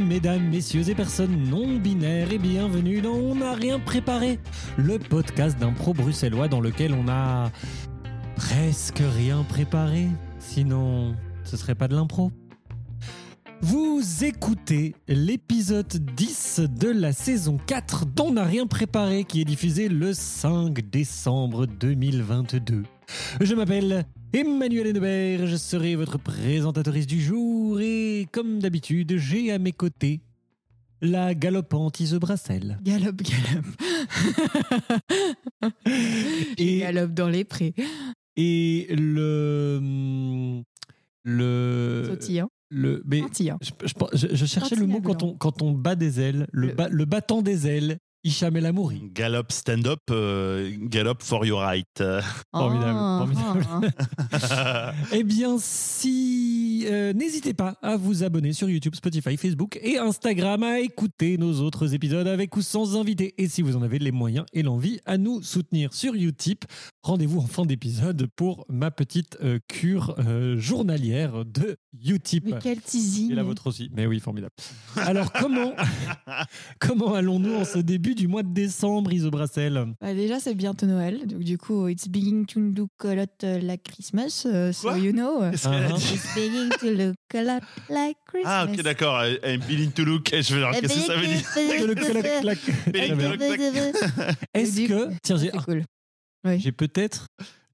mesdames, messieurs et personnes non binaires, et bienvenue dans On n'a rien préparé, le podcast d'impro bruxellois dans lequel on a presque rien préparé. Sinon, ce serait pas de l'impro. Vous écoutez l'épisode 10 de la saison 4 d'On n'a rien préparé qui est diffusé le 5 décembre 2022. Je m'appelle Emmanuel Hennebert, je serai votre présentatrice du jour et comme d'habitude, j'ai à mes côtés la galopante Ise Brassel. Galope, galope. Et- Galope dans les prés. Et le... Le... Sautillant. Le... Mais je, je- je- je cherchais le mot quand on, quand on bat des ailes, le, Le- ba- le battant des ailes, Hicham El Amouri. Gallop stand-up, euh, gallop for your right. Formidable, Ah, formidable. Eh bien, si euh, n'hésitez pas à vous abonner sur YouTube, Spotify, Facebook et Instagram, à écouter nos autres épisodes avec ou sans invités. Et si vous en avez les moyens et l'envie, à nous soutenir sur Utip. Rendez-vous en fin d'épisode pour ma petite euh, cure euh, journalière de Utip. Mais quel teasing. Et la vôtre aussi. Mais oui, formidable. Alors, comment, comment allons-nous en ce début du mois de décembre, Iso Brassel? Bah, déjà, c'est bientôt Noël. Donc, du coup, it's beginning to look a lot uh, like Christmas. uh, so, Quoi? you know. uh, Uh-huh. It's beginning to look a lot like Christmas. Ah, ok, d'accord. I'm feeling to look. Je vais leur qu'est-ce que ça veut dire Est-ce que. Tiens, j'ai cool. Oui. j'ai peut-être.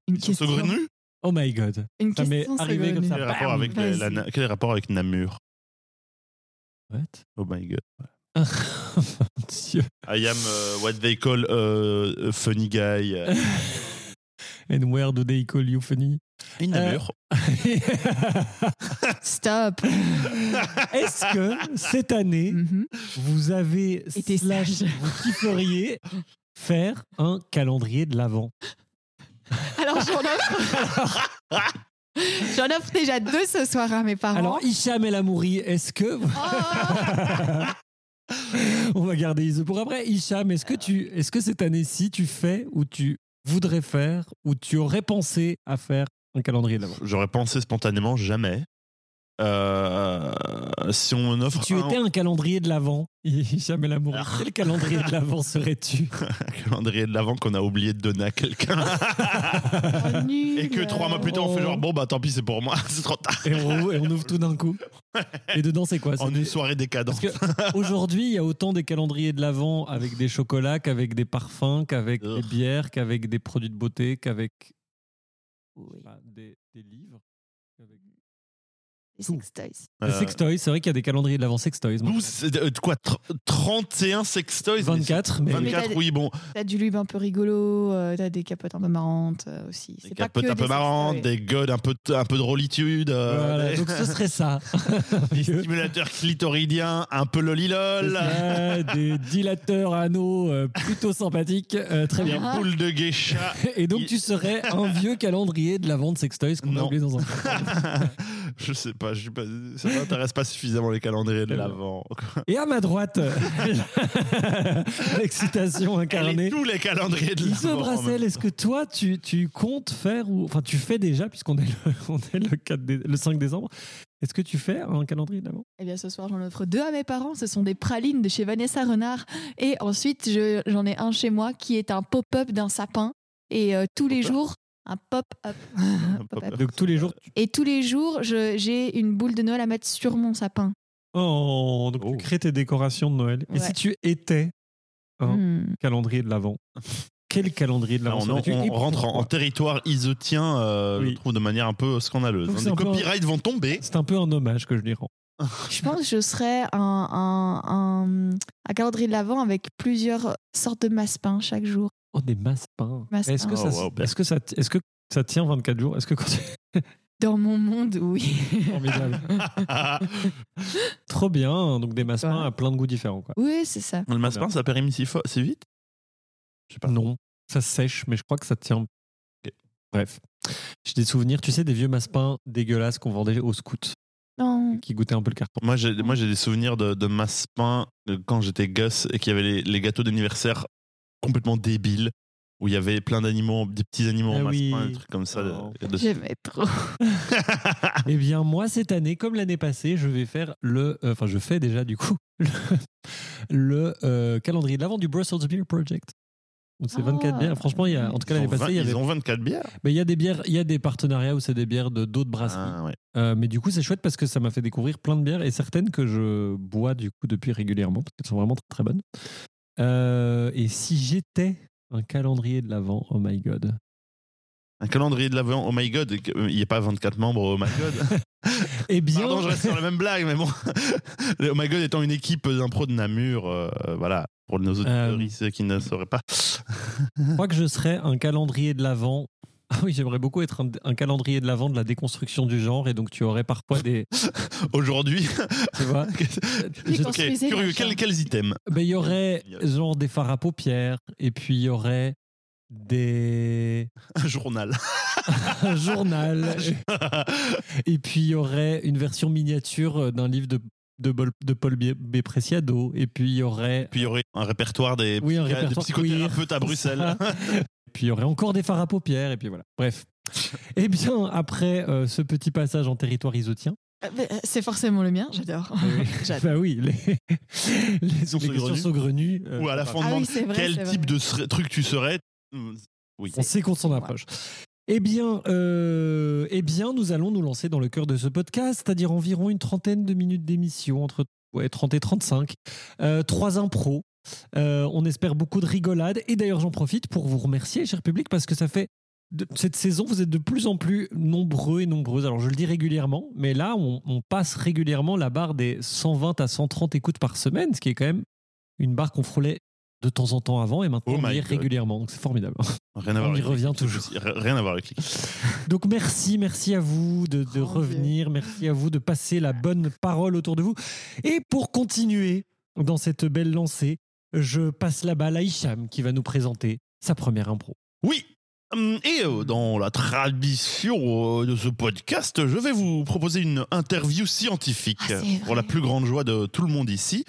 Une Ils sont question. saugrenus Oh my god. Une Ça m'est question arrivé comme ça. Quel est le Bam rapport avec la- Vas-y. Quel rapport Namur? What? Oh my god. Mon Dieu. I am uh, what they call uh, a funny guy. And where do they call you funny? In Namur. Stop. Est-ce que cette année, Mhm. vous avez Été slash sage. vous kifferiez faire un calendrier de l'avant Alors, j'en offre. J'en offre déjà deux ce soir à mes parents. Alors, Hicham El Amouri, est-ce que. Oh On va garder Iso pour après. Hicham, est-ce que, tu, est-ce que cette année-ci, tu fais ou tu voudrais faire ou tu aurais pensé à faire un calendrier de l'avant J'aurais pensé spontanément jamais. Euh, si on m'offre Si tu un, étais un calendrier de l'avant, Hicham El Amouri, Ah. quel calendrier de l'avant serais-tu? Un calendrier de l'avant qu'on a oublié de donner à quelqu'un Oh, et que trois mois plus tard on fait genre bon bah tant pis c'est pour moi c'est trop tard et on, et on ouvre tout d'un coup. Et dedans, c'est quoi? En une soirée décadente. Parce qu'aujourd'hui, il y a autant des calendriers de l'Avent avec des chocolats qu'avec des parfums, qu'avec des bières, qu'avec des produits de beauté, qu'avec Oui. bah, des, des livres. qu'avec- Les sextoys. Des Euh, sextoys, c'est vrai qu'il y a des calendriers de l'Avent sextoys. moi. 12, c'est- euh, quoi tr- 31 sextoys 24, mais 24 Mais oui bon T'as du lube un peu rigolo, euh, t'as des capotes un peu marrantes euh, aussi. des C'est pas capotes que un peu des marrantes des godes un peu un peu de rollitude euh, Voilà, des, donc ce serait ça. des stimulateurs clitoridiens un peu lolilol des dilateurs anneaux euh, plutôt sympathiques. euh, très des bien. Ah. boules de geisha Et donc tu serais un vieux calendrier de l'Avent de sextoys qu'on a oublié dans un. je sais pas, je suis pas ça m'intéresse pas suffisamment les calendriers de l'avant Et à ma droite, l'excitation incarnée. tous les calendriers de l'avant Brassel, est-ce que toi, tu, tu comptes faire, ou enfin tu fais déjà, puisqu'on est, le, on est le, 4 dé- le 5 décembre, est-ce que tu fais un calendrier d'avant Eh bien, ce soir, j'en offre deux à mes parents. Ce sont des pralines de chez Vanessa Renard. Et ensuite, je- j'en ai un chez moi qui est un pop-up d'un sapin. Et euh, tous les jours, un pop-up. pop-up. Donc tous les jours. tu- Et tous les jours, je- j'ai une boule de Noël à mettre sur mon sapin. Oh, donc Oh. tu crées tes décorations de Noël. Et si tu étais un Hmm. calendrier de l'avant, quel calendrier de Là, l'avant on, on rentre en, territoire isotien, euh, Oui. je trouve, de manière un peu scandaleuse. C'est Les un- copyrights vont tomber. C'est un peu un hommage que je lui rends. Je pense que je serais un, un, un, un calendrier de l'Avent avec plusieurs sortes de masse-pain chaque jour. Oh, des masses-pains. Masses-pains. Est-ce que, ça, Oh, wow, est-ce, que ça, est-ce que ça tient 24 jours? Est-ce que quand tu... Dans mon monde, oui. Formidable. Trop bien. Donc des masses-pains Ouais. à plein de goûts différents. Quoi. Oui, c'est ça. le massepain, ça périme si, vite? Je sais pas. Non, ça sèche, mais je crois que ça tient. Bref. J'ai des souvenirs, tu sais, des vieux massepains dégueulasses qu'on vendait aux scouts, Non. qui goûtaient un peu le carton. Moi, j'ai, moi, j'ai des souvenirs de, de massepain quand j'étais gosse et qu'il y avait les, les gâteaux d'anniversaire complètement débiles. où il y avait plein d'animaux, des petits animaux en Ah masse oui. pain, des trucs comme ça. Oh. de- J'aimais trop. Eh bien, moi, cette année, comme l'année passée, je vais faire le. euh, Enfin, je fais déjà, du coup, le, le, euh, calendrier de l'avant du Brussels Beer Project. C'est 24 Ah. bières. Franchement, il y a, en tout cas, l'année ont, 20 passée, il y avait. ils ont 24 bières. Mais il y a des bières, il y a des partenariats où c'est des bières de d'autres brasseries. Ah, ouais. Euh, mais du coup, c'est chouette parce que ça m'a fait découvrir plein de bières et certaines que je bois du coup depuis régulièrement parce qu'elles sont vraiment très, très bonnes. Euh, et si j'étais un calendrier de l'avant, oh my god. Un calendrier de l'avant, oh my god, il n'y a pas 24 membres, oh my god. Eh bien, Pardon, je reste sur la même blague, mais bon. Le oh my god étant une équipe d'impro de Namur, euh, voilà, pour nos auditeurs Euh. ceux qui ne sauraient pas. je crois que je serais un calendrier de l'avant. Ah oui, j'aimerais beaucoup être un, un calendrier de l'avant de la déconstruction du genre et donc tu aurais parfois des, Aujourd'hui, tu vois, je- curieux, quels, quels items? Ben, il y aurait genre des fards à paupières et puis il y aurait des Un journal. un journal et puis il y aurait une version miniature euh, d'un livre de de, Bol- de Paul B. Preciado et puis il y aurait Puis il y aurait un répertoire des, oui un des répertoire psychothérapeutes queer, à Bruxelles. puis il y aurait encore des fards à paupières et puis voilà bref et bien après euh, ce petit passage en territoire isotien Euh, C'est forcément le mien, j'adore. J'adore. bah oui les, les, les euh, Ou à la fin, on Ah demande oui, c'est vrai. quel type vrai. de ser- truc tu serais. Oui. On sait qu'on s'en approche. Eh bien, euh, eh bien, nous allons nous lancer dans le cœur de ce podcast, c'est-à-dire environ une trentaine de minutes d'émission, entre ouais, 30 et 35. Euh, trois impros. Euh, on espère beaucoup de rigolade. Et d'ailleurs, j'en profite pour vous remercier, cher public, parce que ça fait. de- cette saison, vous êtes de plus en plus nombreux et nombreuses. Alors, je le dis régulièrement, mais là, on, on passe régulièrement la barre des 120 à 130 écoutes par semaine, ce qui est quand même une barre qu'on frôlait de temps en temps avant et maintenant Oh on y est God. régulièrement. Donc, c'est formidable. Rien à voir On y avec revient toujours. Rien à voir avec les clics. Donc merci, merci à vous de, revenir, merci à vous de passer la bonne parole autour de vous. Et pour continuer dans cette belle lancée, je passe la balle à Hicham qui va nous présenter sa première impro. Oui. Hum, Et euh, dans la tradition euh, de ce podcast, je vais vous proposer une interview scientifique Ah, pour la plus grande joie de tout le monde ici.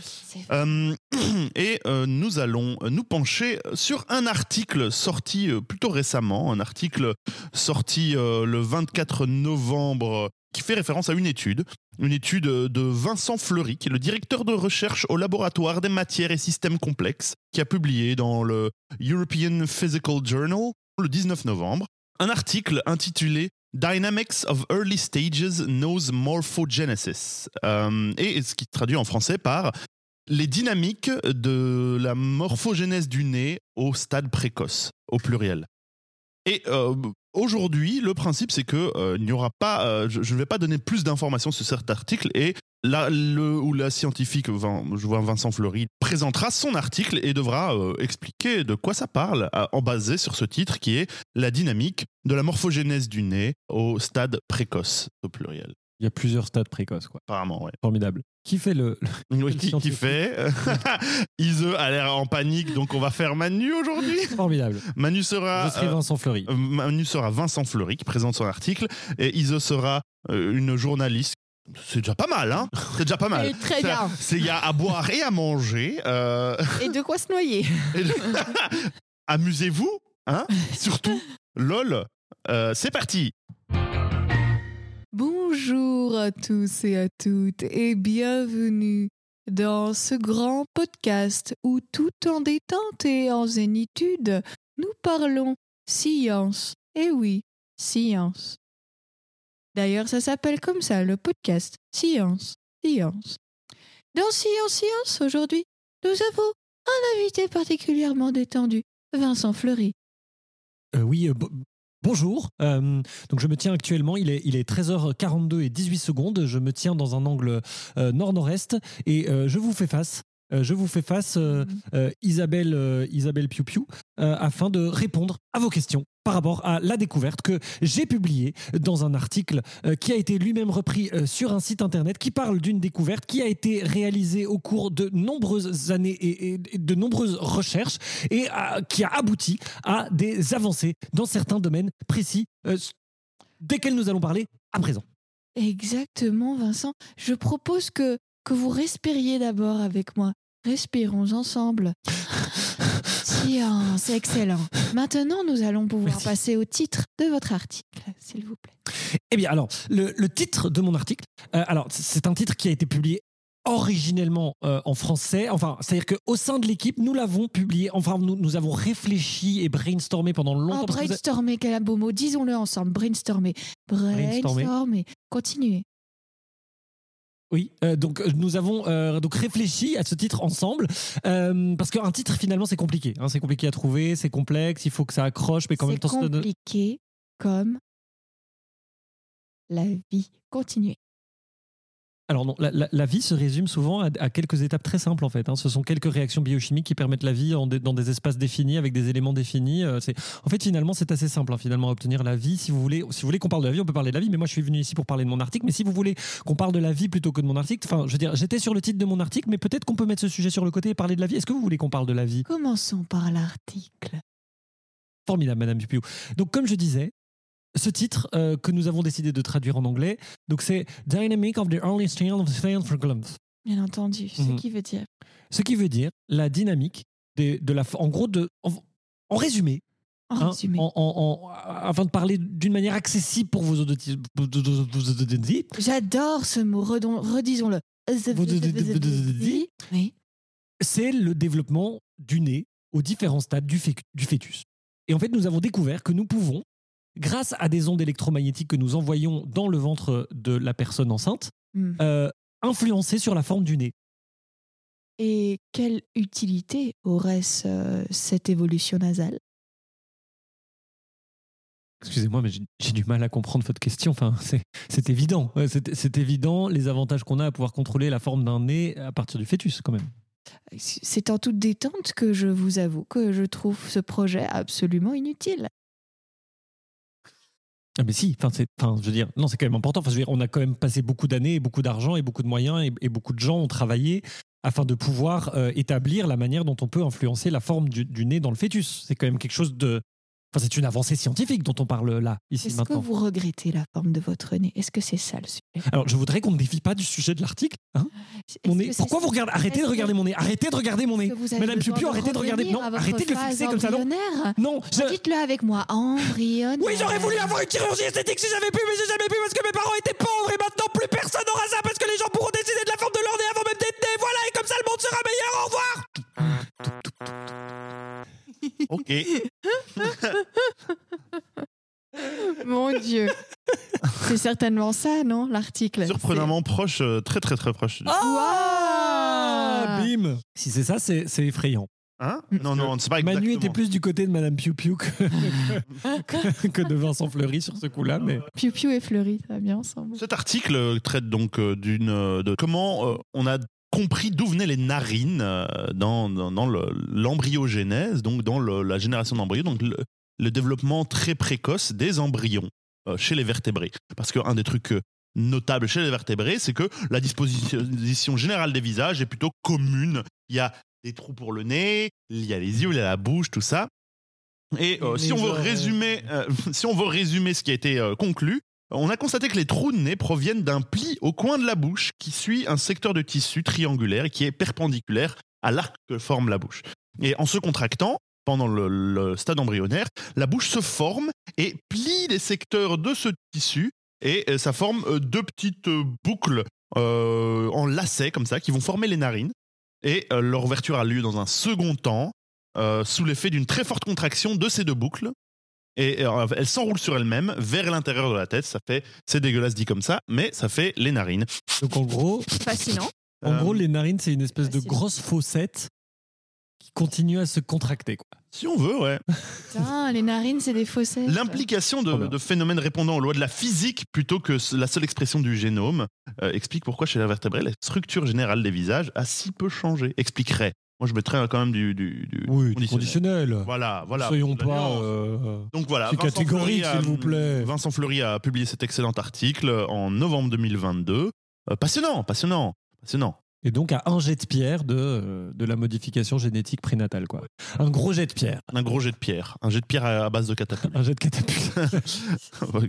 Euh, et euh, nous allons nous pencher sur un article sorti plutôt récemment, un article sorti euh, le 24 novembre qui fait référence à une étude, une étude de Vincent Fleury, qui est le directeur de recherche au laboratoire des matières et systèmes complexes, qui a publié dans le European Physical Journal le 19 novembre un article intitulé Dynamics of Early Stages Knows Morphogenesis, Euh, et ce qui traduit en français par les dynamiques de la morphogénèse du nez au stade précoce, au pluriel. Et euh, aujourd'hui, le principe, c'est que euh, n'y aura pas, euh, je ne vais pas donner plus d'informations sur cet article et là, le la scientifique, je vois Vincent Fleury, présentera son article et devra euh, expliquer de quoi ça parle, en basé sur ce titre qui est la dynamique de la morphogénèse du nez au stade précoce, au pluriel. Il y a plusieurs stades précoces, quoi. Apparemment, ouais. Formidable. Qui fait le. le- Oui, qui, fait Ise a l'air en panique, donc on va faire Manu aujourd'hui. Formidable. Manu sera, Je serai euh, Vincent Fleury. euh, Manu sera Vincent Fleury qui présente son article et Ise sera euh, une journaliste. C'est déjà pas mal, hein C'est déjà pas mal. Et très bien. C'est il y a à boire et à manger. euh, Et de quoi se noyer. de- Amusez-vous, hein Surtout, lol. Euh, c'est parti. Bonjour à tous et à toutes et bienvenue dans ce grand podcast où tout en détente et en zénitude, nous parlons science. Eh oui, science. D'ailleurs, ça s'appelle comme ça, le podcast. Science, science. Dans Science, science, aujourd'hui, nous avons un invité particulièrement détendu, Vincent Fleury. Euh, oui, euh, bonjour. Euh, donc je me tiens actuellement, il est, il est 13h42 et 18 secondes. Je me tiens dans un angle euh, nord-nord-est et euh, je vous fais face. Je vous fais face, euh, Isabelle, Isabelle Piu Piu, afin de répondre à vos questions par rapport à la découverte que j'ai publiée dans un article euh, qui a été lui-même repris euh, sur un site internet qui parle d'une découverte qui a été réalisée au cours de nombreuses années et, de nombreuses recherches et qui a abouti à des avancées dans certains domaines précis euh, desquels nous allons parler à présent. Exactement, Vincent. Je propose que, que vous respiriez d'abord avec moi. Respirons ensemble. Bien, c'est excellent. Maintenant, nous allons pouvoir Merci. passer au titre de votre article, s'il vous plaît. Eh bien, alors, le, le titre de mon article, euh, alors, c'est un titre qui a été publié originellement euh, en français. Enfin, c'est-à-dire qu'au sein de l'équipe, nous l'avons publié. Enfin, nous, nous avons réfléchi et brainstormé pendant longtemps. Oh, brainstormer, quel beau mot. Disons-le ensemble. Brainstormer. Brainstormer. Brainstormer. Continuez. Oui, euh, donc euh, nous avons euh, donc réfléchi à ce titre ensemble euh, parce qu'un titre finalement c'est compliqué, hein, c'est compliqué à trouver, c'est complexe, il faut que ça accroche, mais qu'en même C'est temps donne- compliqué comme la vie. Continuez. Alors non, la, la- la vie se résume souvent à, à quelques étapes très simples en fait. hein. Ce sont quelques réactions biochimiques qui permettent la vie en des- dans des espaces définis avec des éléments définis. Euh, c'est- en fait finalement c'est assez simple hein, finalement à obtenir la vie. Si vous voulez, si vous voulez qu'on parle de la vie, on peut parler de la vie. Mais moi je suis venu ici pour parler de mon article. Mais si vous voulez qu'on parle de la vie plutôt que de mon article, enfin je veux dire, j'étais sur le titre de mon article, mais peut-être qu'on peut mettre ce sujet sur le côté et parler de la vie. Est-ce que vous voulez qu'on parle de la vie? Commençons par l'article. Formidable, Madame Dupiou. Donc, comme je disais, ce titre euh, que nous avons décidé de traduire en anglais, donc c'est Dynamic of the Early Style of Science for Columbus. Bien entendu. Ce Mhm. qui veut dire. Ce qui veut dire la dynamique des- de la, en gros, de, en, en résumé, En hein, résumé. en- en- afin de parler d'une manière accessible pour vos auditeurs. J'adore ce mot. Redisons-le. Oui. c'est le développement du nez aux différents stades du, fécu- du fœtus. Et en fait, nous avons découvert que nous pouvons, grâce à des ondes électromagnétiques que nous envoyons dans le ventre de la personne enceinte, Hmm. euh, influencer sur la forme du nez. Et quelle utilité aurait ce- cette évolution nasale? Excusez-moi, mais j'ai du mal à comprendre votre question. Enfin, c'est évident. Ouais, c'est évident les avantages qu'on a à pouvoir contrôler la forme d'un nez à partir du fœtus, quand même. C'est en toute détente que je vous avoue que je trouve ce projet absolument inutile. Ah mais si, c'est, je veux dire, non, c'est quand même important. On a quand même passé beaucoup d'années, beaucoup d'argent et beaucoup de moyens et, beaucoup de gens ont travaillé afin de pouvoir euh, établir la manière dont on peut influencer la forme du nez dans le fœtus. C'est quand même quelque chose de, enfin, c'est une avancée scientifique dont on parle là, ici Est-ce que maintenant. vous regrettez la forme de votre nez? Est-ce que c'est ça le sujet? Alors, je voudrais qu'on ne dévie pas du sujet de l'article. hein. Mon nez. Pourquoi vous regardez? Arrêtez de regarder mon nez. Arrêtez de regarder mon nez. Madame Pupiou, arrêtez de regarder. Non, arrêtez de le fixer comme ça. Non, non. je- Dites-le avec moi, embryonnaire. Oui, j'aurais voulu avoir une chirurgie esthétique si j'avais pu, mais j'ai jamais pu parce que mes parents étaient pauvres et maintenant plus personne n'aura ça parce que les gens pourront décider de la forme de leur nez avant même d'être nés. Voilà, et comme ça le monde sera meilleur. Au revoir. Ok. Mon Dieu. c'est certainement ça, non, l'article? Surprenamment proche, euh, très très très proche. Ah, Ouah. bim. Si c'est ça, c'est c'est effrayant. Hein? Non, non, c'est pas exactement. Manu était plus du côté de Madame Piu Piu que, que- que de Vincent Fleury sur ce coup-là, mais Piu Piu et Fleury, ça va bien ensemble. Cet article traite donc euh, d'une euh, de comment euh, on a compris d'où venaient les narines euh, dans, dans, dans le- l'embryogénèse, donc dans le- la génération d'embryons, donc le, le développement très précoce des embryons euh, chez les vertébrés. Parce qu'un des trucs euh, notables chez les vertébrés, c'est que la disposition générale des visages est plutôt commune. Il y a des trous pour le nez, il y a les yeux, il y a la bouche, tout ça. Et euh, si on veut résumer, euh, si on veut résumer ce qui a été euh, conclu, on a constaté que les trous de nez proviennent d'un pli au coin de la bouche qui suit un secteur de tissu triangulaire et qui est perpendiculaire à l'arc que forme la bouche. Et en se contractant, pendant le, stade embryonnaire, la bouche se forme et plie les secteurs de ce tissu et euh, ça forme euh, deux petites euh, boucles en lacets comme ça qui vont former les narines. Et leur ouverture a lieu dans un second temps sous l'effet d'une très forte contraction de ces deux boucles. Et euh, elles s'enroulent sur elles-mêmes vers l'intérieur de la tête. Ça fait, c'est dégueulasse dit comme ça, mais ça fait les narines. donc en gros, Fascinant. en Euh, gros, les narines c'est une espèce de grosse fossette qui continue à se contracter. Quoi. Si on veut, ouais. Putain, les narines, c'est des fossettes. L'implication de, de phénomènes répondant aux lois de la physique plutôt que la seule expression du génome euh, explique pourquoi chez les vertébrés, la structure générale des visages a si peu changé. Expliquerait. Moi, je mettrais quand même du, du, du Oui, conditionnel. conditionnel. Voilà, voilà. Soyons pas. euh, Donc voilà, C'est catégorique, s'il vous plaît. Vincent Fleury a publié cet excellent article en novembre 2022. Euh, passionnant, passionnant, passionnant. Et donc à un jet de pierre de, euh, de la modification génétique prénatale. Quoi. Un gros jet de pierre. Un gros jet de pierre. Un jet de pierre à à base de catapulte. Un jet de catapulte.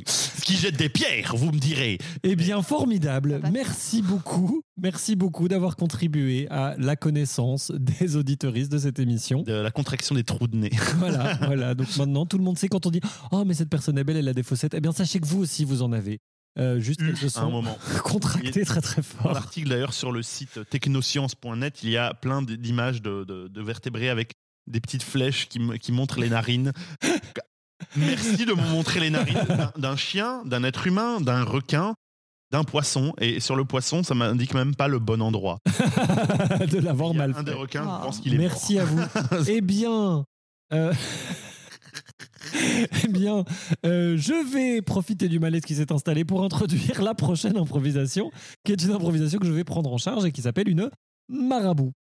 Ce qui jette des pierres, vous me direz. Eh bien, formidable. Ça passe. Merci beaucoup. Merci beaucoup d'avoir contribué à la connaissance des auditeuristes de cette émission. De la contraction des trous de nez. Voilà, voilà. Donc maintenant, tout le monde sait quand on dit Oh, mais cette personne est belle, elle a des fossettes. Eh bien, sachez que vous aussi, vous en avez. Euh, juste qu'elles se à un sont moment. contractées très très Dans fort. l'article d'ailleurs sur le site technoscience.net, il y a plein d'images de, de- de vertébrés avec des petites flèches qui, qui montrent les narines. Merci de me montrer les narines d'un- chien, d'un être humain, d'un requin, d'un poisson. Et sur le poisson, ça m'indique même pas le bon endroit. de l'avoir mal un des fait. requins, Oh. je pense qu'il est Merci à vous. eh bien, euh, eh bien, euh, je vais profiter du malaise qui s'est installé pour introduire la prochaine improvisation, qui est une improvisation que je vais prendre en charge et qui s'appelle une marabout.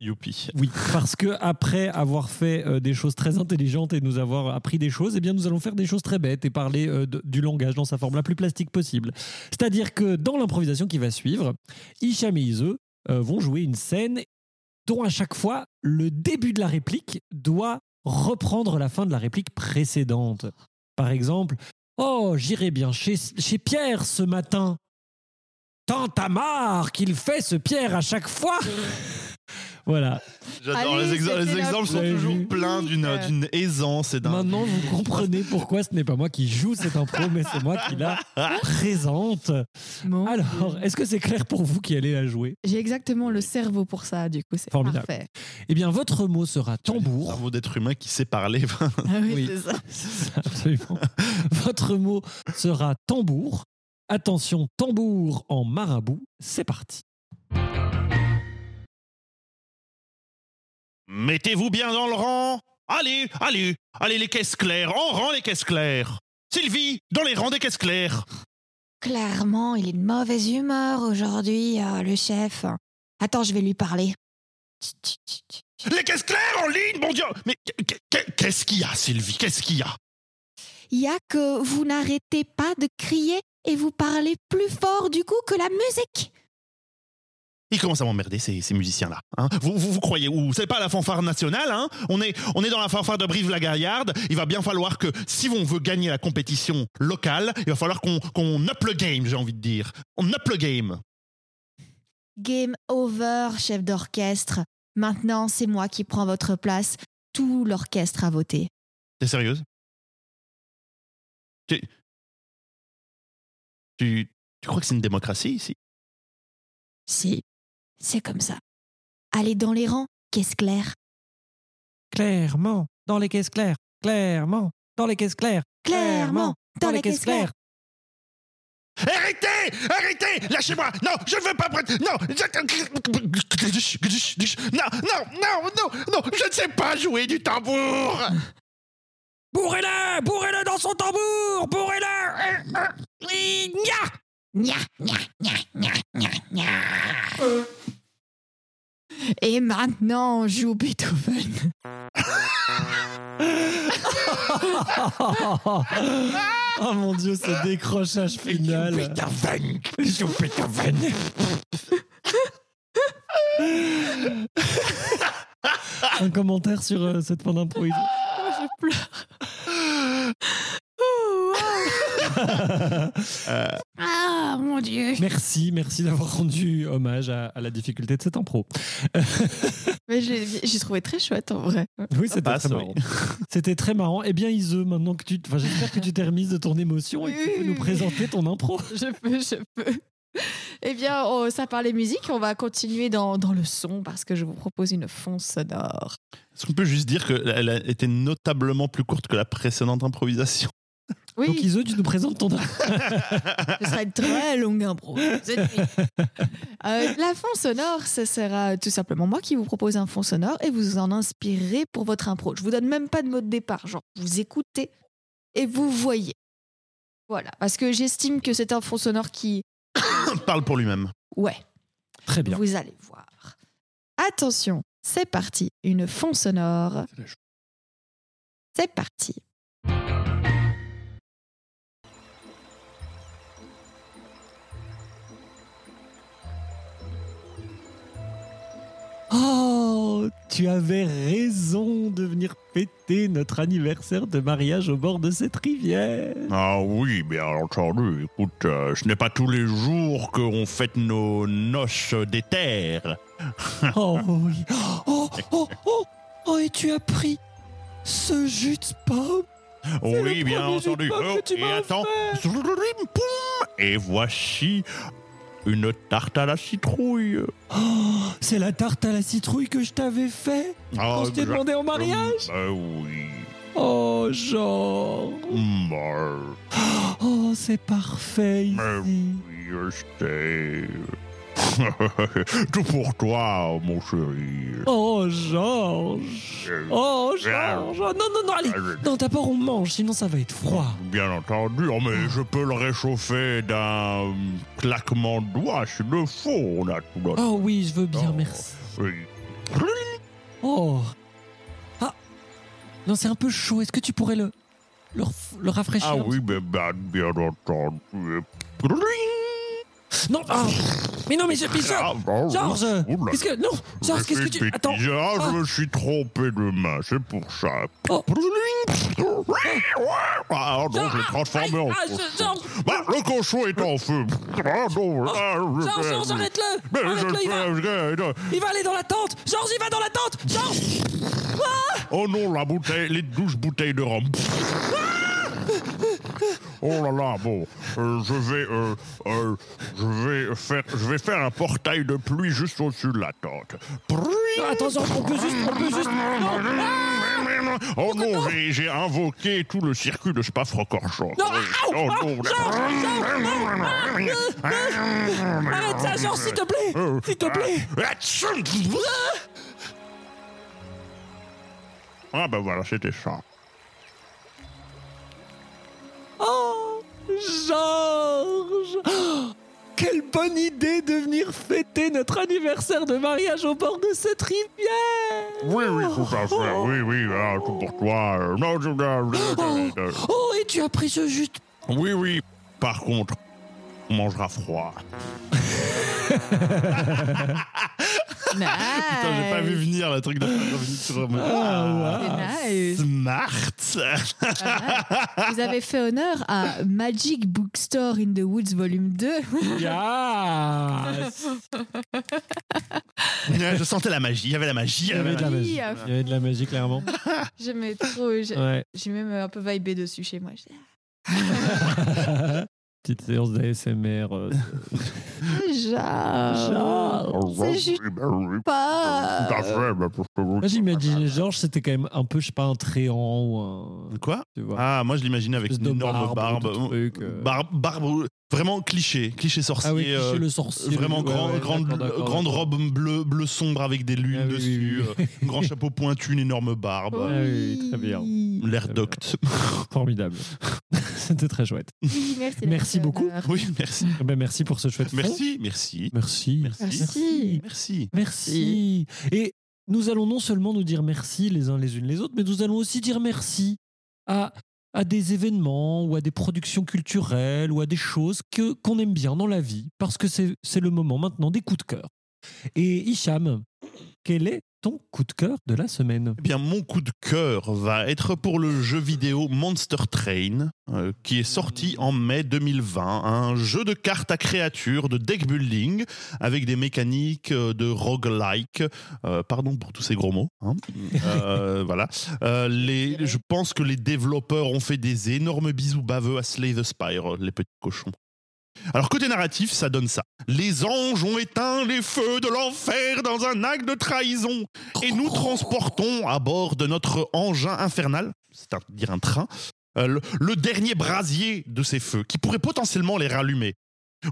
Youpi. Oui, parce que après avoir fait euh, des choses très intelligentes et nous avoir appris des choses, eh bien nous allons faire des choses très bêtes et parler euh, de- du langage dans sa forme la plus plastique possible. C'est-à-dire que dans l'improvisation qui va suivre, Hicham et euh, vont jouer une scène dont à chaque fois le début de la réplique doit reprendre la fin de la réplique précédente. Par exemple, Oh, j'irai bien chez, chez Pierre ce matin. Tant à marre qu'il fait ce Pierre à chaque fois. Voilà. J'adore. Allez, Les, les la exemples sont toujours pleins d'une Euh. d'une aisance et d'un. Maintenant, vous comprenez pourquoi ce n'est pas moi qui joue cette impro, mais c'est moi qui la présente. Mon Alors, est-ce que c'est clair pour vous qui allez la jouer? J'ai exactement le cerveau pour ça, du coup, c'est Formidable. parfait. Eh bien, votre mot sera Un tambour. cerveau d'être humain qui sait parler. Ah oui, Oui. C'est ça, Absolument. Votre mot sera tambour. Attention, tambour en marabout. C'est parti. Mettez-vous bien dans le rang. Allez, allez, allez les caisses claires, en rang les caisses claires. Sylvie, dans les rangs des caisses claires. Clairement, il est de mauvaise humeur aujourd'hui, euh, le chef. Attends, je vais lui parler. Les caisses claires en ligne, mon Dieu Mais qu- qu- qu'est-ce qu'il y a, Sylvie? Qu'est-ce qu'il y a? Il y a que vous n'arrêtez pas de crier et vous parlez plus fort du coup que la musique. Ils commencent à m'emmerder, ces, ces musiciens-là. hein. vous, vous, vous croyez où? C'est pas la fanfare nationale, hein? On, est, on est dans la fanfare de Brive-la-Gaillarde. Il va bien falloir que, si on veut gagner la compétition locale, il va falloir qu'on qu'on up le game, j'ai envie de dire. On up le game. Game over, chef d'orchestre. Maintenant, c'est moi qui prends votre place. Tout l'orchestre a voté. T'es sérieuse? Tu, tu, tu crois que c'est une démocratie ici? Si, c'est comme ça. Allez dans les rangs, qu'est-ce clair Clairement, dans les caisses claires. Clairement, dans les caisses claires. Clairement, dans les caisses claires. Arrêtez! Arrêtez! Lâchez-moi! Non, je ne veux pas prendre... Non Non, non, non, non, non, je ne sais pas jouer du tambour! Bourrez-le! Bourrez-le dans son tambour! Bourrez-le Nya Nya, nya, nya, nya, nya, nya. Et maintenant, on joue Beethoven. Oh mon dieu, ce décrochage final. Beethoven Joue Beethoven. Un commentaire sur euh, cette fin d'impro. Iso Je pleure. Oh, wow. Euh, Ah, mon Dieu. Merci, merci d'avoir rendu hommage à, à la difficulté de cette impro. Mais j'ai trouvé très chouette en vrai. Oui, c'était passe, très marrant. C'était très marrant. Eh bien, Ise, maintenant que tu, enfin, j'espère que tu t'es remise de ton émotion et que tu peux nous présenter ton impro. Je peux, je peux. Eh bien, oh, ça parlait musique. On va continuer dans, dans le son parce que je vous propose une fond sonore. Est-ce qu'on peut juste dire qu'elle a été notablement plus courte que la précédente improvisation? Oui, Donc, Ise, tu nous présentes ton ce sera une très longue impro. cette nuit. Euh, la fond sonore, ce sera tout simplement moi qui vous propose un fond sonore et vous en inspirez pour votre impro. Je vous donne même pas de mot de départ. Genre, vous écoutez et vous voyez. Voilà, parce que j'estime que c'est un fond sonore qui, Parle pour lui-même. ouais, Très bien. Vous allez voir. Attention, c'est parti. Une fond sonore. C'est parti. Tu avais raison de venir fêter notre anniversaire de mariage au bord de cette rivière. Ah oui, bien entendu. Écoute, euh, ce n'est pas tous les jours qu'on fête nos noces des terres. Oh oui. Oh, oh, oh, oh, et tu as pris ce jus de pomme. C'est Oui, bien entendu. Oh, et attends. Et voici une tarte à la citrouille. Oh, c'est la tarte à la citrouille que je t'avais fait Ah, quand je t'ai demandé en mariage. Euh, oui. Oh, genre. Euh, Oh, c'est parfait ici. Oui, je sais. Tout pour toi, mon chéri. Oh, Georges. Euh, Oh, Georges. Non, non, non, allez. euh, Non, d'abord on mange, sinon ça va être froid. Bien entendu, oh, mais je peux le réchauffer d'un euh, claquement de doigts s'il le faut. On a tout notre... Oh oui, je veux bien, Oh. merci. Oui. Oh. Ah. Non, c'est un peu chaud. Est-ce que tu pourrais le, le, raf- le rafraîchir Ah oui, mais ben, bien entendu. Non, ah. Mais non, mais je, mais Georges, Ah, oh, qu'est-ce que non, Georges, qu'est-ce que tu attends. Ah, Ah. je me suis trompé de main, c'est pour ça. Oh. Ah non, je l'ai transformé en Ah, Georges, Bah, le cochon est en feu. Ah non, ah, je Georges, Georges, arrête-le, Mais arrête-le, il va, il va aller dans la tente. Georges, il va dans la tente. Georges. Oh non, la bouteille, les douze bouteilles de rhum. Oh là là, bon, euh, je vais, euh, euh, je vais faire, je vais faire un portail de pluie juste au-dessus de la tente. Non, attends, on peut juste, on peut juste. Non. Oh non, j'ai- j'ai invoqué tout le circuit de Spa-Francorchamps. Non, Oh au, non, Arrête ça, Georges, s'il te plaît, s'il te plaît. Ah ben voilà, c'était ça. Georges Oh, Quelle bonne idée de venir fêter notre anniversaire de mariage au bord de cette rivière Oui, oui, tout à fait. Oui, oui, ah, tout pour toi. Euh, euh, Oh, et tu as pris ce jus de- Oui, oui. Par contre, on mangera froid. Nice. Putain, j'ai pas vu venir le truc de revenir sur moi. Ah, C'est nice. Smart. Vous avez fait honneur à Magic Bookstore in the Woods volume 2. Yes Je sentais la magie. Il y avait la magie. Il y avait de la magie. Il y avait de la magie, clairement. J'aimais trop. J'ai Ouais. j'ai même un peu vibé dessus chez moi. Petite séance d'ASMR. euh, Genre. Genre. C'est juste Oui, ben oui. pas. Moi, j'imaginais Georges, c'était quand même un peu, je sais pas, un tréant ou un. Quoi? Tu vois. Ah, moi je l'imaginais avec une énorme barbe, barbe. euh. Barbe, barbe, vraiment cliché, cliché sorcier. ah oui, cliché euh, le sorcier. Vraiment grand- ouais, grande, d'accord, d'accord, grande robe bleu, bleu sombre avec des lunes Ah oui, dessus, oui, oui. euh, grand chapeau pointu, une énorme barbe, Ah oui, très bien. l'air Très docte. Formidable. C'était très chouette. Oui, merci. Beaucoup. Oui, merci. Eh ben, merci pour ce chouette fond. Merci, merci. Merci. Merci. Merci. Merci. Merci. Et nous allons non seulement nous dire merci les uns les unes les autres, mais nous allons aussi dire merci à, à des événements ou à des productions culturelles ou à des choses que qu'on aime bien dans la vie, parce que c'est le moment maintenant des coups de cœur. Et Hicham, quel est ton coup de cœur de la semaine? Eh bien, mon coup de cœur va être pour le jeu vidéo Monster Train, euh, qui est sorti en mai 2020. Un jeu de cartes à créatures, de deck building, avec des mécaniques euh, de roguelike. Euh, pardon pour tous ces gros mots. hein. Euh, voilà. Les, je pense que les développeurs ont fait des énormes bisous baveux à Slay the Spire, les petits cochons. Alors côté narratif, ça donne ça. Les anges ont éteint les feux de l'enfer dans un acte de trahison et nous transportons à bord de notre engin infernal, c'est-à-dire un train, euh, le, dernier brasier de ces feux qui pourrait potentiellement les rallumer.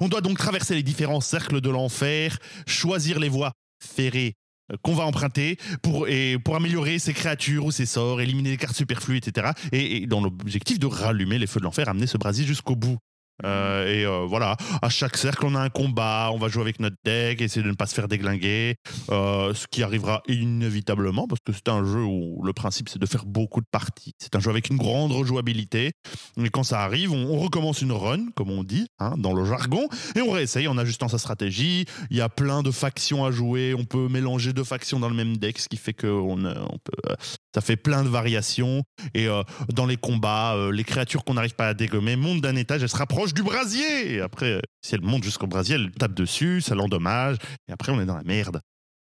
On doit donc traverser les différents cercles de l'enfer, choisir les voies ferrées euh, qu'on va emprunter pour, et pour améliorer ses créatures ou ses sorts, éliminer les cartes superflues, etc. Et, et dans l'objectif de rallumer les feux de l'enfer, amener ce brasier jusqu'au bout Euh, et euh, voilà, à chaque cercle, on a un combat, on va jouer avec notre deck, essayer de ne pas se faire déglinguer, euh, ce qui arrivera inévitablement, parce que c'est un jeu où le principe c'est de faire beaucoup de parties. C'est un jeu avec une grande rejouabilité, mais quand ça arrive, on, recommence une run, comme on dit, hein, dans le jargon, et on réessaye en ajustant sa stratégie. Il y a plein de factions à jouer, on peut mélanger deux factions dans le même deck, ce qui fait que on, peut, ça fait plein de variations. Et euh, dans les combats, euh, les créatures qu'on n'arrive pas à dégommer montent d'un étage, elles se rapprochent du brasier. Et après, euh, si elles montent jusqu'au brasier, elles tapent dessus, ça l'endommage. Et après, on est dans la merde.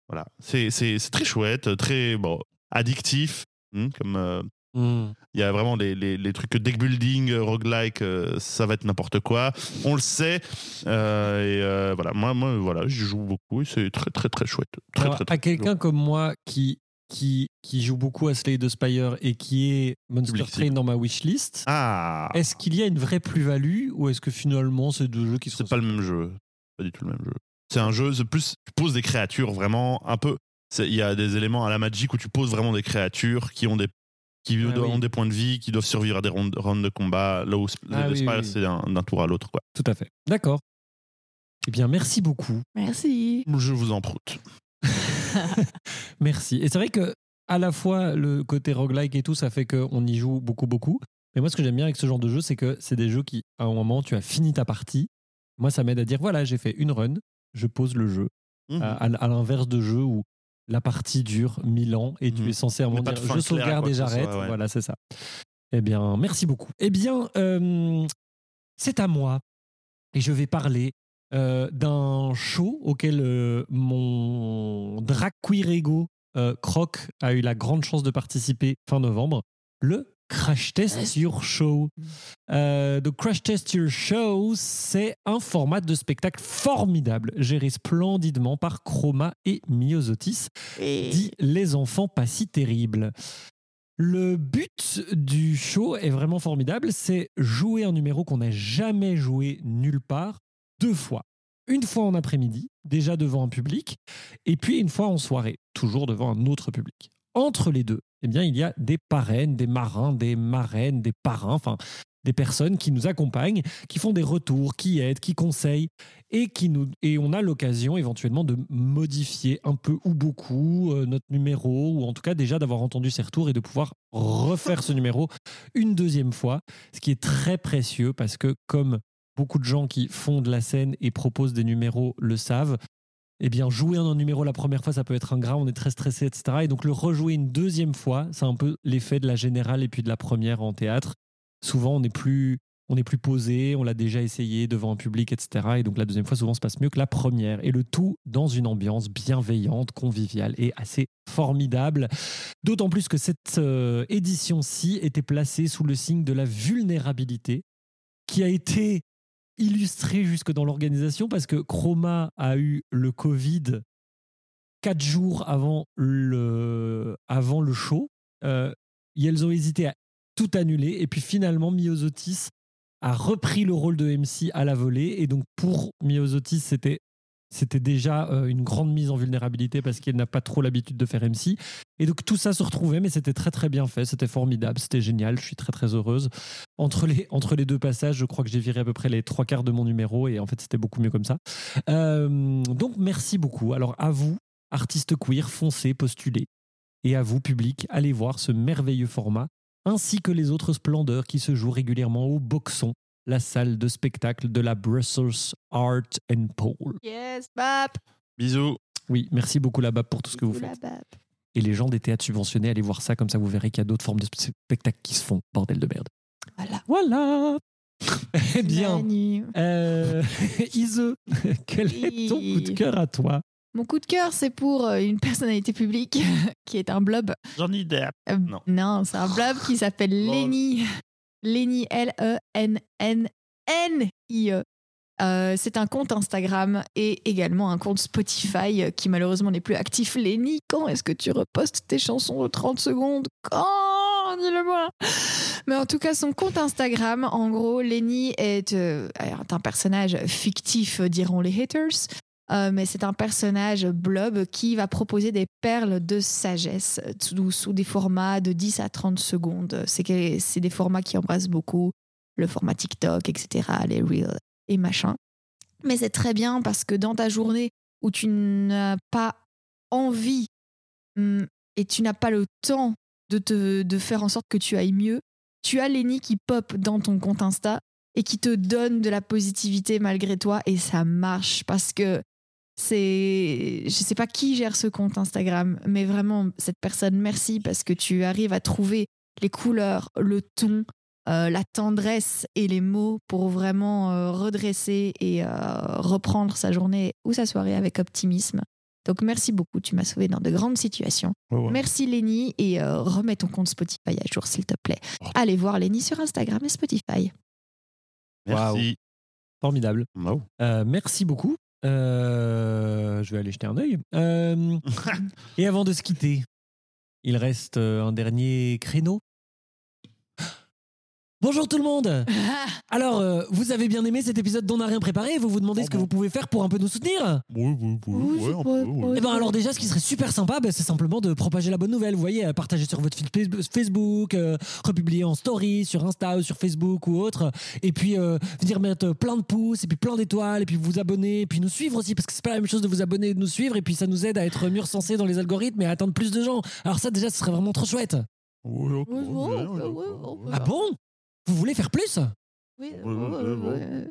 Voilà. C'est c'est- c'est très chouette, très bon, addictif. hein, comme euh, Hmm. il y a vraiment les, les, les trucs deck building, roguelike, ça va être n'importe quoi. On le sait. Et voilà, moi, moi voilà, j'y joue beaucoup et c'est très, très, très chouette. Très, Alors, très, très à quelqu'un comme moi qui, qui, qui joue beaucoup à Slay the Spire et qui est Monster Public Train dans ma wishlist, Ah est-ce qu'il y a une vraie plus-value ou est-ce que finalement c'est deux jeux qui se C'est pas le même jeu. Pas du tout le même jeu. C'est un jeu, c'est plus, tu poses des créatures vraiment un peu. Il y a des éléments à la Magic où tu poses vraiment des créatures qui ont des qui Ah ont oui. des points de vie, qui doivent survivre à des rounds, de combat. Là où Ah The oui, Spire, oui. c'est d'un d'un tour à l'autre. quoi. Tout à fait. D'accord. Eh bien, merci beaucoup. Merci. Je vous en proute. Merci. Et c'est vrai que à la fois le côté roguelike et tout, ça fait qu'on y joue beaucoup, beaucoup. Mais moi, ce que j'aime bien avec ce genre de jeu, c'est que c'est des jeux qui, à un moment, tu as fini ta partie. Moi, ça m'aide à dire voilà, j'ai fait une run, je pose le jeu. Mhm. À, l'inverse de jeux où la partie dure 1000 ans et tu Mhm. es censé à un moment dire je sauvegarde et j'arrête. ouais. Voilà, c'est ça. Eh bien, merci beaucoup. Eh bien, euh, c'est à moi et je vais parler euh, d'un show auquel euh, mon drag queer ego euh, Croc a eu la grande chance de participer fin novembre, le Crash Test Your Show. Euh, donc Crash Test Your Show, c'est un format de spectacle formidable, géré splendidement par Chroma et Myosotis, dit Les enfants pas si terribles. Le but du show est vraiment formidable, c'est jouer un numéro qu'on n'a jamais joué nulle part deux fois. Une fois en après-midi, déjà devant un public, et puis une fois en soirée, toujours devant un autre public. Entre les deux, eh bien, il y a des parraines, des marins, des marraines, des parrains, enfin, des personnes qui nous accompagnent, qui font des retours, qui aident, qui conseillent, et, qui nous, et on a l'occasion éventuellement de modifier un peu ou beaucoup euh, notre numéro, ou en tout cas déjà d'avoir entendu ces retours et de pouvoir refaire ce numéro une deuxième fois, ce qui est très précieux parce que comme beaucoup de gens qui font de la scène et proposent des numéros le savent, eh bien, jouer un numéro la première fois, ça peut être ingrat, on est très stressé, etc. Et donc, le rejouer une deuxième fois, c'est un peu l'effet de la générale et puis de la première en théâtre. Souvent, on est plus, on est plus posé, on l'a déjà essayé devant un public, etc. Et donc, la deuxième fois, souvent, se passe mieux que la première. Et le tout dans une ambiance bienveillante, conviviale et assez formidable. D'autant plus que cette euh, édition-ci était placée sous le signe de la vulnérabilité, qui a été illustré jusque dans l'organisation parce que Chroma a eu le Covid quatre jours avant le, avant le show. Euh, et elles ont hésité à tout annuler. Et puis finalement, Myosotis a repris le rôle de MC à la volée. Et donc pour Myosotis, c'était c'était déjà euh, une grande mise en vulnérabilité parce qu'elle n'a pas trop l'habitude de faire MC. Et donc tout ça se retrouvait, mais c'était très très bien fait, c'était formidable, c'était génial, je suis très très heureuse. Entre les, entre les deux passages, je crois que j'ai viré à peu près les trois quarts de mon numéro et en fait c'était beaucoup mieux comme ça. Euh, donc merci beaucoup. Alors à vous, artistes queer, foncez, postulez. Et à vous, public, allez voir ce merveilleux format, ainsi que les autres splendeurs qui se jouent régulièrement au Boxon, la salle de spectacle de la Brussels Art and Pole. Yes, Bap. Bisous. Oui, merci beaucoup la BAP pour tout ce que vous faites. Et les gens des théâtres subventionnés, allez voir ça, comme ça vous verrez qu'il y a d'autres formes de spe- spectacles qui se font, bordel de merde. Voilà. Voilà Eh bien, euh, Ise, quel est ton coup de cœur à toi? Mon coup de cœur, c'est pour euh, une personnalité publique qui est un blob. Johnny Depp. Euh, Non. c'est un blob qui s'appelle. Lenny. Lenny, L-E-N-N-N-I-E. Euh, c'est un compte Instagram et également un compte Spotify euh, qui malheureusement n'est plus actif. Lenny, quand est-ce que tu repostes tes chansons de 30 secondes? Quand? Dis-le-moi Mais en tout cas, son compte Instagram, en gros, Lenny est, euh, est un personnage fictif, diront les haters. Euh, mais c'est un personnage blob qui va proposer des perles de sagesse euh, sous, des formats de 10 à 30 secondes. C'est des formats qui embrassent beaucoup. le format TikTok, etc., les reels et machin. Mais c'est très bien parce que dans ta journée où tu n'as pas envie hum, et tu n'as pas le temps de, te, de faire en sorte que tu ailles mieux, tu as Lenny qui pop dans ton compte Insta et qui te donne de la positivité malgré toi et ça marche parce que c'est je sais pas qui gère ce compte Instagram mais vraiment cette personne merci parce que tu arrives à trouver les couleurs le ton euh, la tendresse et les mots pour vraiment euh, redresser et euh, reprendre sa journée ou sa soirée avec optimisme donc merci beaucoup tu m'as sauvé dans de grandes situations ouais. Merci Lenny et euh, remets ton compte Spotify à jour s'il te plaît. Oh. Allez voir Lenny sur Instagram et Spotify. Merci. Formidable. Wow. Euh, merci beaucoup. Euh, je vais aller jeter un œil. Euh, et avant de se quitter, il reste euh, un dernier créneau. Bonjour tout le monde Alors, euh, vous avez bien aimé cet épisode d'On n'a rien préparé Vous vous demandez ce que vous pouvez faire pour un peu nous soutenir Oui, oui, oui, Oui, ouais, un peu, ouais. Eh ben alors déjà, ce qui serait super sympa, ben, c'est simplement de propager la bonne nouvelle. Vous voyez, euh, partager sur votre Facebook, euh, republier en story sur Insta ou sur Facebook ou autre. Et puis euh, venir mettre plein de pouces et puis plein d'étoiles et puis vous abonner et puis nous suivre aussi parce que c'est pas la même chose de vous abonner et de nous suivre et puis ça nous aide à être mieux recensés dans les algorithmes et à atteindre plus de gens. Alors ça déjà, ce serait vraiment trop chouette. Ouais, ok, Ouais, ouais, ouais, ouais, ouais, ouais, ouais, ouais. Ah bon? Vous voulez faire plus? Oui.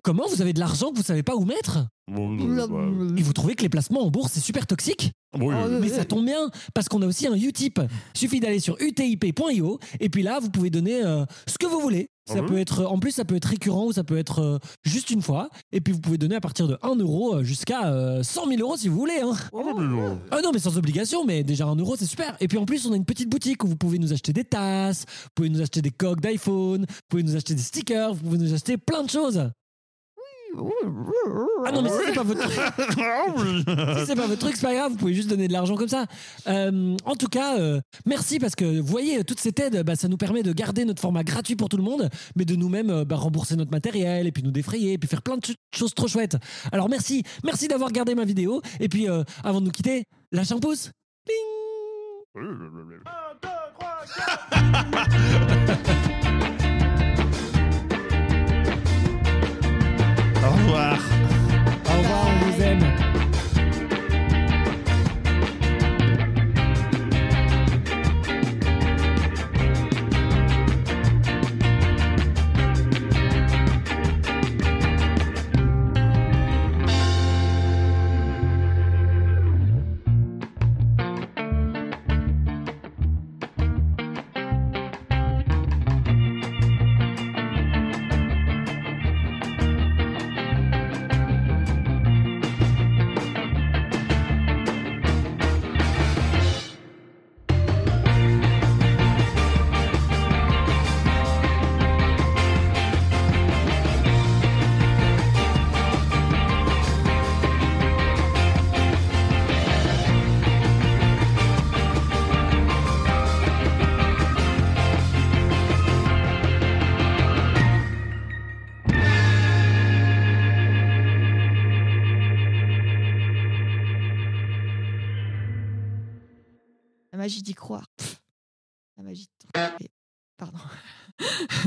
Comment vous avez de l'argent que vous savez pas où mettre? Et vous trouvez que les placements en bourse c'est super toxique? Ouais, ouais. Mais ça tombe bien, parce qu'on a aussi un Utip. Suffit d'aller sur utip.io, et puis là, vous pouvez donner euh, ce que vous voulez. Ça ouais peut être, en plus, ça peut être récurrent ou ça peut être euh, juste une fois. Et puis, vous pouvez donner à partir de 1 euro euh, jusqu'à euh, 100 000 euros si vous voulez. hein. Oh, non. Ah non, mais sans obligation, mais déjà 1 euro, c'est super. Et puis en plus, on a une petite boutique où vous pouvez nous acheter des tasses, vous pouvez nous acheter des coques d'iPhone, vous pouvez nous acheter des stickers, vous pouvez nous acheter plein de choses. Ah non, mais si c'est pas votre truc. si c'est pas votre truc, c'est pas grave, vous pouvez juste donner de l'argent comme ça. Euh, en tout cas, euh, merci parce que vous voyez, toute cette aide, bah, ça nous permet de garder notre format gratuit pour tout le monde, mais de nous-mêmes euh, bah, rembourser notre matériel et puis nous défrayer et puis faire plein de ch- choses trop chouettes. Alors merci, merci d'avoir regardé ma vidéo. Et puis euh, avant de nous quitter, lâche un pouce. Bing Au revoir.